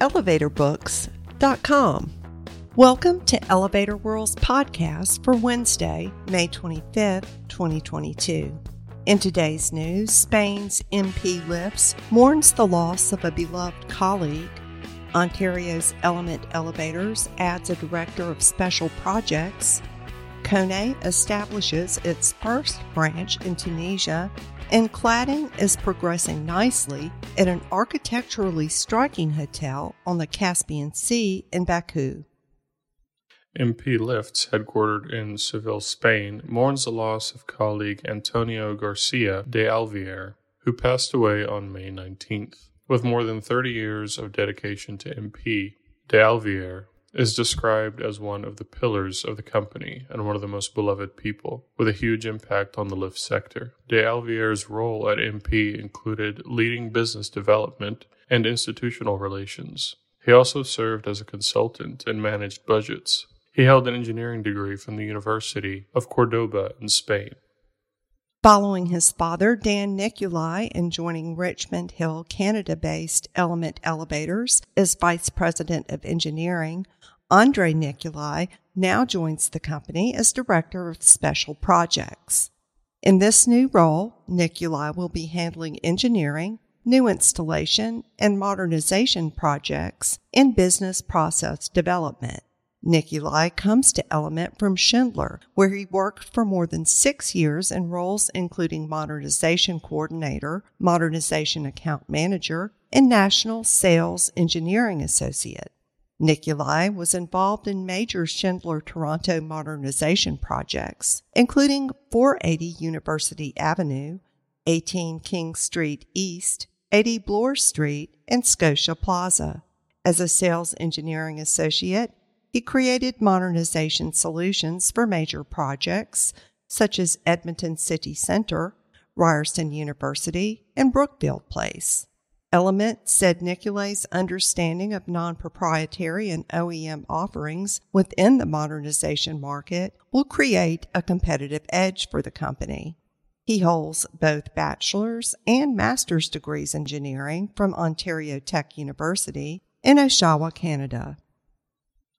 elevatorbooks.com. Welcome to Elevator World's podcast for Wednesday, May 25th, 2022. In today's news, Spain's MP Lifts mourns the loss of a beloved colleague. Ontario's Element Elevators adds a director of special projects. Kone establishes its first branch in Tunisia, and cladding is progressing nicely at an architecturally striking hotel on the Caspian Sea in Baku. MP Lifts, headquartered in Seville, Spain, mourns the loss of colleague Antonio Garcia de Alvear, who passed away on May 19th. With more than 30 years of dedication to MP, de Alvear is described as one of the pillars of the company and one of the most beloved people, with a huge impact on the lift sector. De Alvear's role at MP included leading business development and institutional relations. He also served as a consultant and managed budgets. He held an engineering degree from the University of Cordoba in Spain. Following his father, Dan Nicolai, and joining Richmond Hill, Canada based Element Elevators as Vice President of Engineering, Andre Nicolai now joins the company as Director of Special Projects. In this new role, Nicolai will be handling engineering, new installation, and modernization projects in business process development. Nicolai comes to Element from Schindler, where he worked for more than six years in roles including modernization coordinator, modernization account manager, and national sales engineering associate. Nicolai was involved in major Schindler Toronto modernization projects, including 480 University Avenue, 18 King Street East, 80 Bloor Street, and Scotia Plaza. As a sales engineering associate, he created modernization solutions for major projects such as Edmonton City Center, Ryerson University, and Brookfield Place. Element said Nicolai's understanding of non proprietary and OEM offerings within the modernization market will create a competitive edge for the company. He holds both bachelor's and master's degrees in engineering from Ontario Tech University in Oshawa, Canada.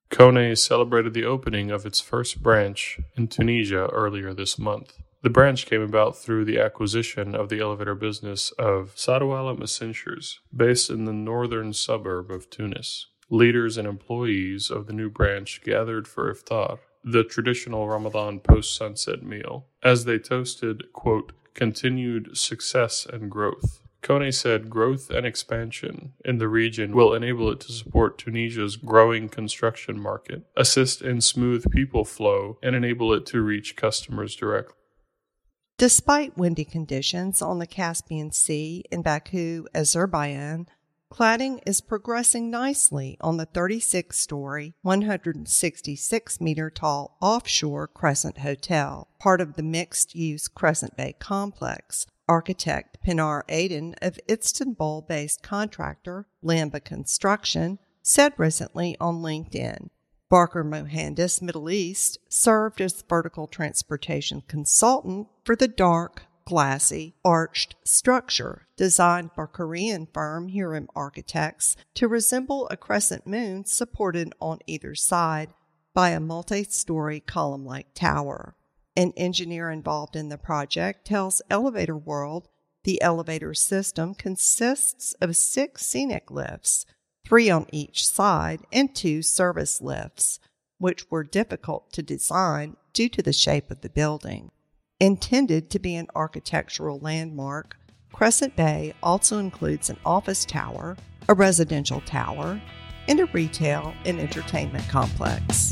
Kone celebrated the opening of its first branch in Tunisia earlier this month. The branch came about through the acquisition of the elevator business of Sadawala Messengers, based in the northern suburb of Tunis. Leaders and employees of the new branch gathered for iftar, the traditional Ramadan post sunset meal, as they toasted, quote, continued success and growth. Kone said growth and expansion in the region will enable it to support Tunisia's growing construction market, assist in smooth people flow, and enable it to reach customers directly. Despite windy conditions on the Caspian Sea in Baku, Azerbaijan, cladding is progressing nicely on the 36 story, 166 meter tall offshore Crescent Hotel, part of the mixed use Crescent Bay complex, Architect Pinar Aydin of Istanbul based contractor Lamba Construction said recently on LinkedIn. Barker Mohandas Middle East served as vertical transportation consultant for the dark, glassy, arched structure designed by Korean firm Heerim Architects to resemble a crescent moon supported on either side by a multi story column like tower. An engineer involved in the project tells Elevator World the elevator system consists of six scenic lifts, three on each side, and two service lifts, which were difficult to design due to the shape of the building. Intended to be an architectural landmark, Crescent Bay also includes an office tower, a residential tower, and a retail and entertainment complex.